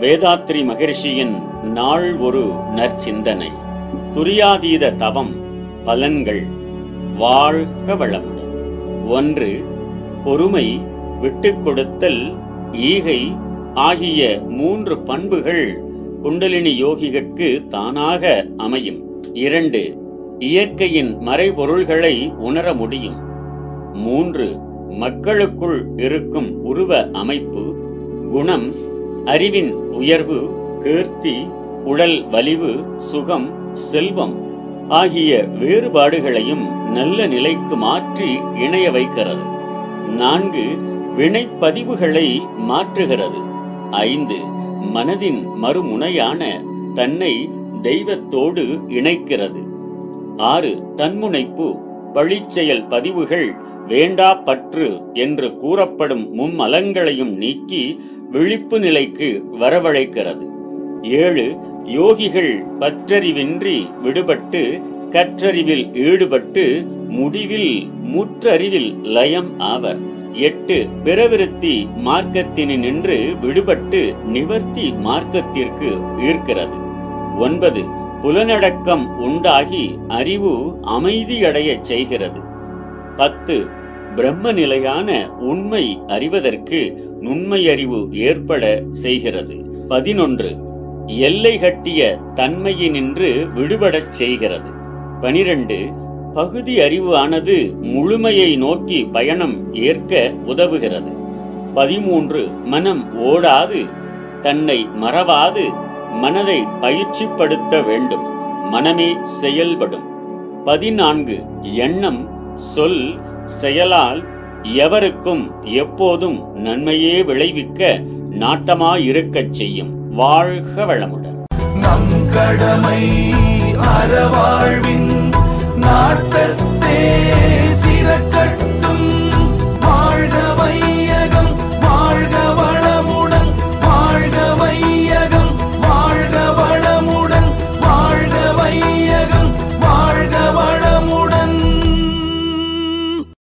வேதாத்ரி மகிழ்ச்சியின் நாள் ஒரு நற்சிந்தனை. துரியாதீத தவம் பலன்கள் வாழ்க வளமுடன். ஒன்று பொறுமை விட்டுக் கொடுத்தல் ஈகை ஆகிய மூன்று பண்புகள் குண்டலினி யோகிகளுக்கு தானாக அமையும். இரண்டு இயற்கையின் மறைபொருள்களை உணர முடியும். மூன்று மக்களுக்குள் இருக்கும் உருவ அமைப்பு. குணம் அறிவின் உயர்வு கீர்த்தி உடல் வலிவு சுகம் செல்வம் ஆகிய வேறுபாடுகளையும் நல்ல நிலைக்கு மாற்றி இணைய வைக்கிறது. நான்கு வினைப்பதிவுகளை மாற்றுகிறது. ஐந்து மனதின் மறுமுனையான தன்னை தெய்வத்தோடு இணைக்கிறது. ஆறு தன்முனைப்பு பழிச்செயல் பதிவுகள் வேண்டா பற்று என்று கூறப்படும் மும்மலங்களையும் நீக்கி விழிப்பு நிலைக்கு வரவழைக்கிறது. ஏழு யோகிகள் பற்றறிவின்றி விடுபட்டு கற்றறிவில் ஈடுபட்டு முடிவில் முற்றறிவில் லயம் ஆவர். எட்டு பிறவிருத்தி மார்க்கத்தினின்று விடுபட்டு நிவர்த்தி மார்க்கத்திற்கு ஈர்க்கிறது. ஒன்பது புலனடக்கம் உண்டாகி அறிவு அமைதியடையச் செய்கிறது. பத்து பிரம்ம நிலையான உண்மை அறிவதற்கு நுண்மையறிவு ஏற்பட செய்கிறது. பதினொன்று. எல்லை கட்டிய தன்மையினின்று விடுபடச் செய்கிறது. பனிரெண்டு. பகுதி அறிவு ஆனது முழுமையை நோக்கி பயணம் ஏற்க உதவுகிறது. பதிமூன்று. மனம் ஓடாது தன்னை மறவாது மனதை பயிற்சிப்படுத்த வேண்டும் மனமே செயல்படும். பதினான்கு. எண்ணம் சொல் செயலால் எவருக்கும் எப்போதும் நன்மையே விளைவிக்க நாட்டமாயிருக்கச் செய்யும். வாழ்க வளமுடன். நம் கடமை அறவாழ்வின்